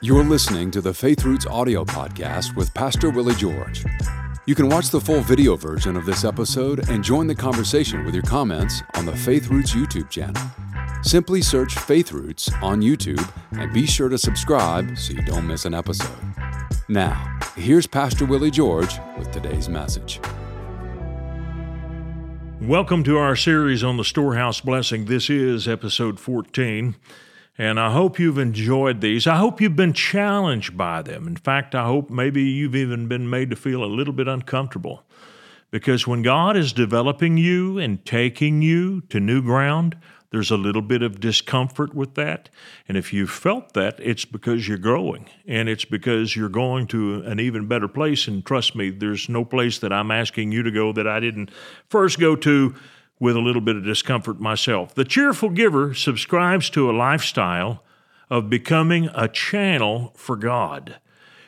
You're listening to the Faith Roots audio podcast with Pastor Willie George. You can watch the full video version of this episode and join the conversation with your comments on the Faith Roots YouTube channel. Simply search Faith Roots on YouTube and be sure to subscribe so you don't miss an episode. Now, here's Pastor Willie George with today's message. Welcome to our series on the storehouse blessing. This is episode 14. And I hope you've enjoyed these. I hope you've been challenged by them. In fact, I hope maybe you've even been made to feel a little bit uncomfortable. Because when God is developing you and taking you to new ground, there's a little bit of discomfort with that. And if you've felt that, it's because you're growing and it's because you're going to an even better place. And trust me, there's no place that I'm asking you to go that I didn't first go to with a little bit of discomfort myself. The cheerful giver subscribes to a lifestyle of becoming a channel for God.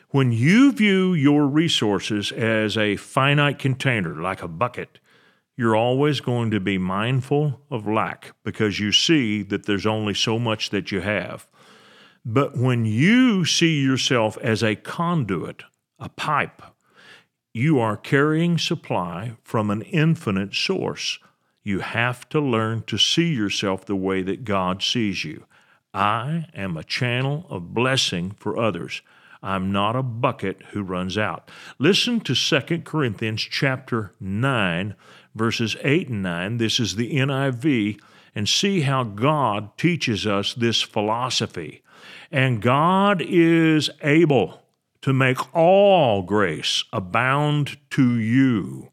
When you view your resources as a finite container, like a bucket, you're always going to be mindful of lack because you see that there's only so much that you have. But when you see yourself as a conduit, a pipe, you are carrying supply from an infinite source. You have to learn to see yourself the way that God sees you. I am a channel of blessing for others. I'm not a bucket who runs out. Listen to 2 Corinthians chapter 9 verses 8 and 9. This is the NIV and see how God teaches us this philosophy. And God is able to make all grace abound to you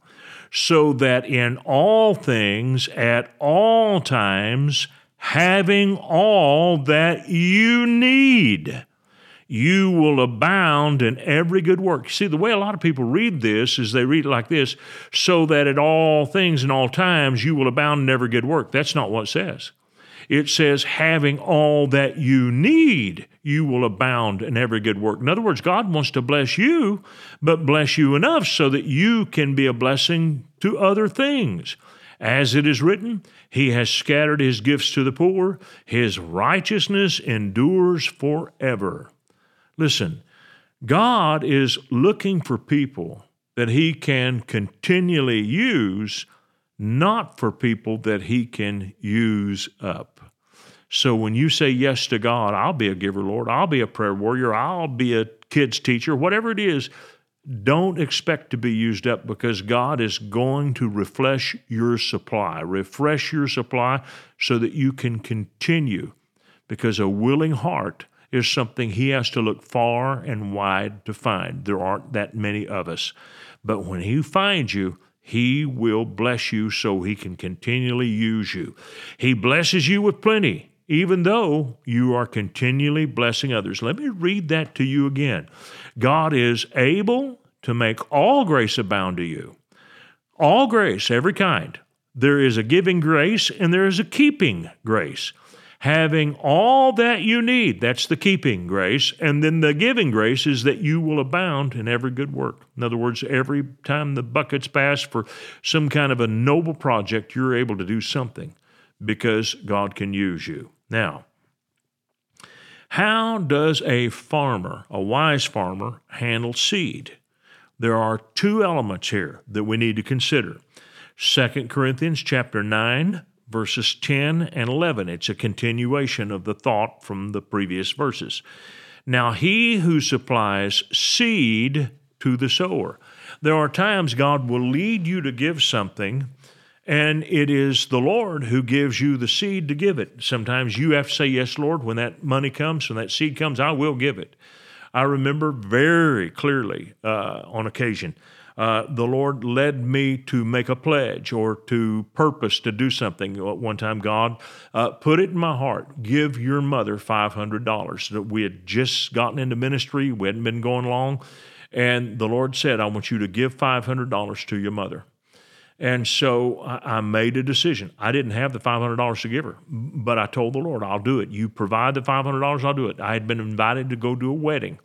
so that in all things, at all times, having all that you need, you will abound in every good work. See, the way a lot of people read this is they read it like this so that at all things and all times you will abound in every good work. That's not what it says. It says, having all that you need, you will abound in every good work. In other words, God wants to bless you, but bless you enough so that you can be a blessing to other things. As it is written, He has scattered His gifts to the poor, His righteousness endures forever. Listen, God is looking for people that He can continually use, not for people that He can use up. So when you say yes to God, I'll be a giver, Lord. I'll be a prayer warrior. I'll be a kids teacher, whatever it is. Don't expect to be used up because God is going to refresh your supply, refresh your supply so that you can continue. Because a willing heart is something He has to look far and wide to find. There aren't that many of us. But when He finds you, he will bless you so he can continually use you. He blesses you with plenty even though you are continually blessing others. Let me read that to you again. God is able to make all grace abound to you. All grace, every kind. There is a giving grace and there is a keeping grace. Having all that you need, that's the keeping grace. And then the giving grace is that you will abound in every good work. In other words, every time the buckets pass for some kind of a noble project, you're able to do something because God can use you. Now, how does a farmer, a wise farmer, handle seed? There are two elements here that we need to consider. 2 Corinthians chapter 9 verses 10 and 11. It's a continuation of the thought from the previous verses. Now, he who supplies seed to the sower. There are times God will lead you to give something and it is the Lord who gives you the seed to give it. Sometimes you have to say, Yes, Lord, when that money comes, when that seed comes, I will give it. I remember very clearly uh, on occasion, uh, the Lord led me to make a pledge or to purpose to do something. One time, God uh, put it in my heart give your mother $500. That we had just gotten into ministry, we hadn't been going long. And the Lord said, I want you to give $500 to your mother. And so I, made a decision. I didn't have the $500 to give her, but I told the Lord, I'll do it. You provide the $500, I'll do it. I had been invited to go to a wedding.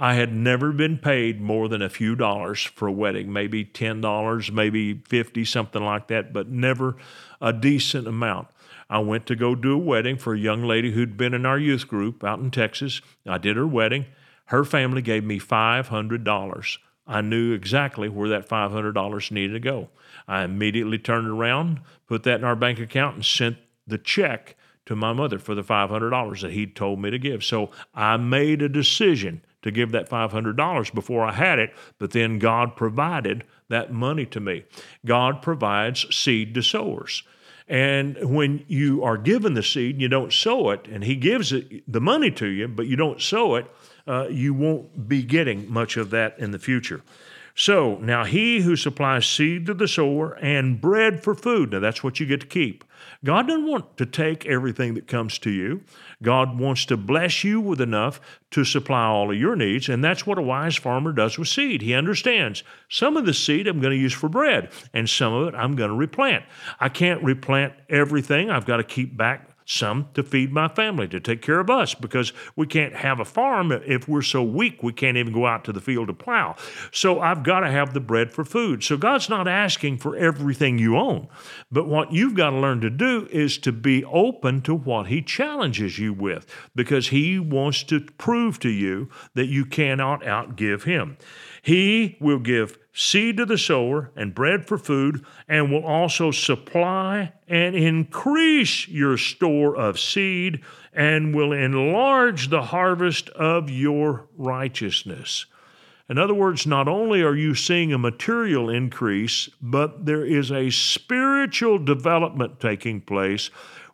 I had never been paid more than a few dollars for a wedding, maybe $10, maybe 50, something like that, but never a decent amount. I went to go do a wedding for a young lady who'd been in our youth group out in Texas. I did her wedding. Her family gave me $500. I knew exactly where that $500 needed to go. I immediately turned around, put that in our bank account, and sent the check to my mother for the $500 that he'd told me to give. So I made a decision to give that $500 before I had it, but then God provided that money to me. God provides seed to sowers. And when you are given the seed and you don't sow it, and He gives it, the money to you, but you don't sow it, uh, you won't be getting much of that in the future. So now he who supplies seed to the sower and bread for food, now that's what you get to keep. God doesn't want to take everything that comes to you. God wants to bless you with enough to supply all of your needs, and that's what a wise farmer does with seed. He understands some of the seed I'm going to use for bread, and some of it I'm going to replant. I can't replant everything. I've got to keep back some to feed my family, to take care of us, because we can't have a farm if we're so weak we can't even go out to the field to plow. So I've got to have the bread for food. So God's not asking for everything you own, but what you've got to learn to do is to be open to what He challenges you with, because He wants to prove to you that you cannot outgive Him. He will give seed to the sower and bread for food, and will also supply and increase your store of seed, and will enlarge the harvest of your righteousness. In other words, not only are you seeing a material increase, but there is a spiritual development taking place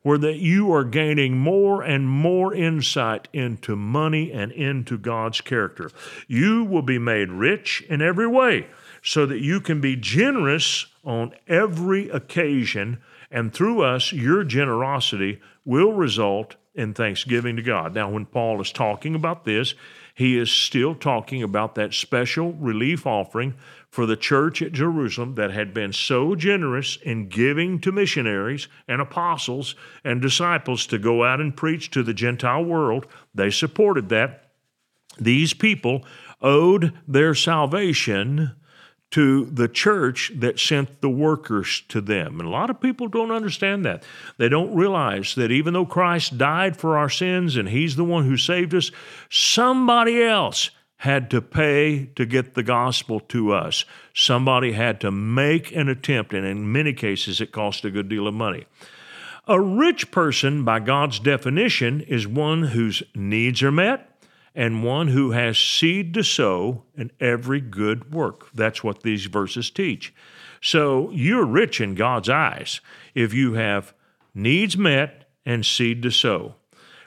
where that you are gaining more and more insight into money and into God's character. You will be made rich in every way so that you can be generous on every occasion, and through us, your generosity will result in thanksgiving to God. Now, when Paul is talking about this, he is still talking about that special relief offering for the church at Jerusalem that had been so generous in giving to missionaries and apostles and disciples to go out and preach to the Gentile world. They supported that. These people owed their salvation to the church that sent the workers to them. And a lot of people don't understand that. They don't realize that even though Christ died for our sins and He's the one who saved us, somebody else had to pay to get the gospel to us. Somebody had to make an attempt, and in many cases, it cost a good deal of money. A rich person, by God's definition, is one whose needs are met and one who has seed to sow in every good work. That's what these verses teach. So you're rich in God's eyes if you have needs met and seed to sow.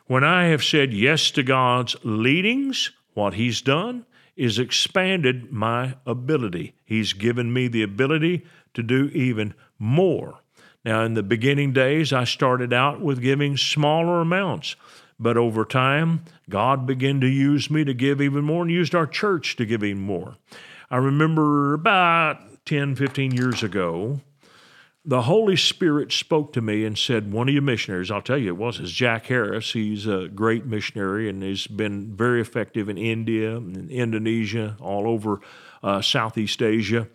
When I have said yes to God's leadings, what He's done is expanded my ability. He's given me the ability to do even more. Now, in the beginning days, I started out with giving smaller amounts. But over time, God began to use me to give even more and used our church to give even more. I remember about 10, 15 years ago, the Holy Spirit spoke to me and said, One of your missionaries, I'll tell you it was, is Jack Harris. He's a great missionary and he's been very effective in India and Indonesia, all over uh, Southeast Asia.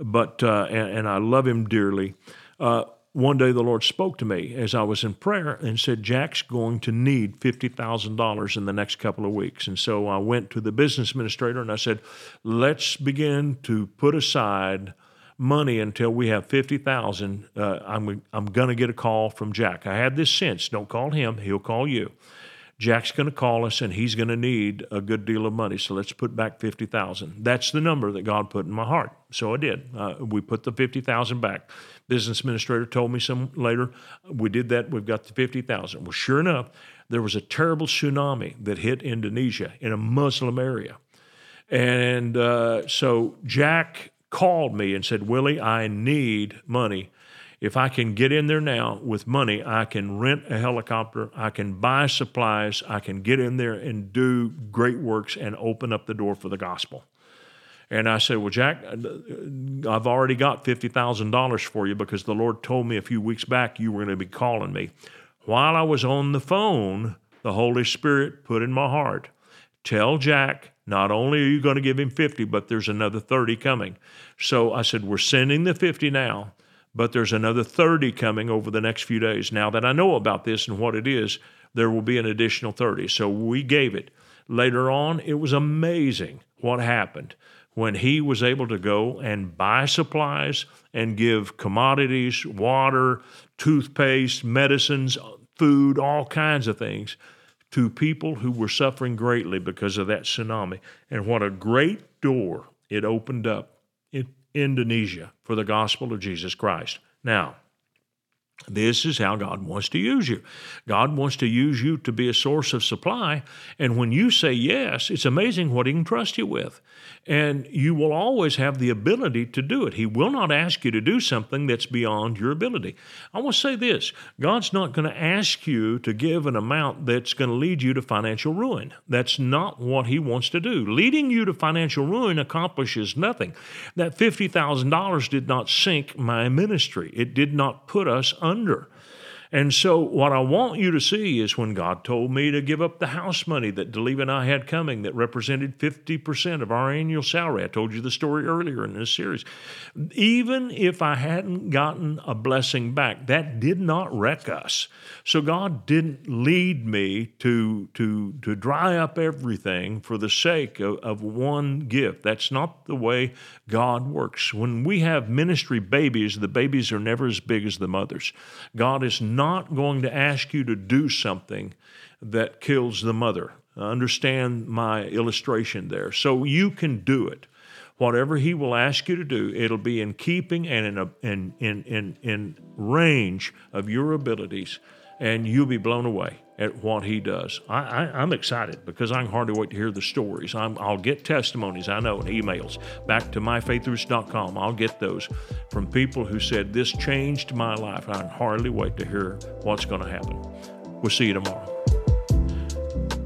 But, uh, and, and, I love him dearly. Uh, one day the Lord spoke to me as I was in prayer and said, Jack's going to need $50,000 in the next couple of weeks. And so I went to the business administrator and I said, let's begin to put aside money until we have 50,000. Uh, I'm, I'm going to get a call from Jack. I had this sense, don't call him, he'll call you. Jack's going to call us and he's going to need a good deal of money. So let's put back 50,000. That's the number that God put in my heart. So I did. Uh, we put the 50,000 back. Business administrator told me some later, we did that. We've got the 50,000. Well, sure enough, there was a terrible tsunami that hit Indonesia in a Muslim area. And uh, so Jack called me and said, Willie, I need money if I can get in there now with money, I can rent a helicopter, I can buy supplies, I can get in there and do great works and open up the door for the gospel. And I said, Well, Jack, uh, I've already got $50,000 for you because the Lord told me a few weeks back you were going to be calling me. While I was on the phone, the Holy Spirit put in my heart, Tell Jack, not only are you going to give him 50, but there's another 30 coming. So I said, We're sending the 50 now but there's another 30 coming over the next few days. Now that I know about this and what it is, there will be an additional 30. So we gave it. Later on, it was amazing what happened when he was able to go and buy supplies and give commodities, water, toothpaste, medicines, food, all kinds of things to people who were suffering greatly because of that tsunami. And what a great door it opened up in Indonesia for the gospel of Jesus Christ. Now, this is how God wants to use you. God wants to use you to be a source of supply. And when you say yes, it's amazing what He can trust you with. And you will always have the ability to do it. He will not ask you to do something that's beyond your ability. I want to say this God's not going to ask you to give an amount that's going to lead you to financial ruin. That's not what He wants to do. Leading you to financial ruin accomplishes nothing. That $50,000 did not sink my ministry, it did not put us under under and so, what I want you to see is when God told me to give up the house money that Deleva and I had coming that represented 50% of our annual salary. I told you the story earlier in this series. Even if I hadn't gotten a blessing back, that did not wreck us. So, God didn't lead me to, to, to dry up everything for the sake of, of one gift. That's not the way God works. When we have ministry babies, the babies are never as big as the mothers. God is not not going to ask you to do something that kills the mother. Understand my illustration there. So you can do it. Whatever he will ask you to do, it'll be in keeping and in, a, in, in, in, in range of your abilities, and you'll be blown away at what he does. I, am excited because I can hardly wait to hear the stories. i will get testimonies, I know, and emails back to myfaithroots.com. I'll get those from people who said, This changed my life. I can hardly wait to hear what's going to happen. We'll see you tomorrow.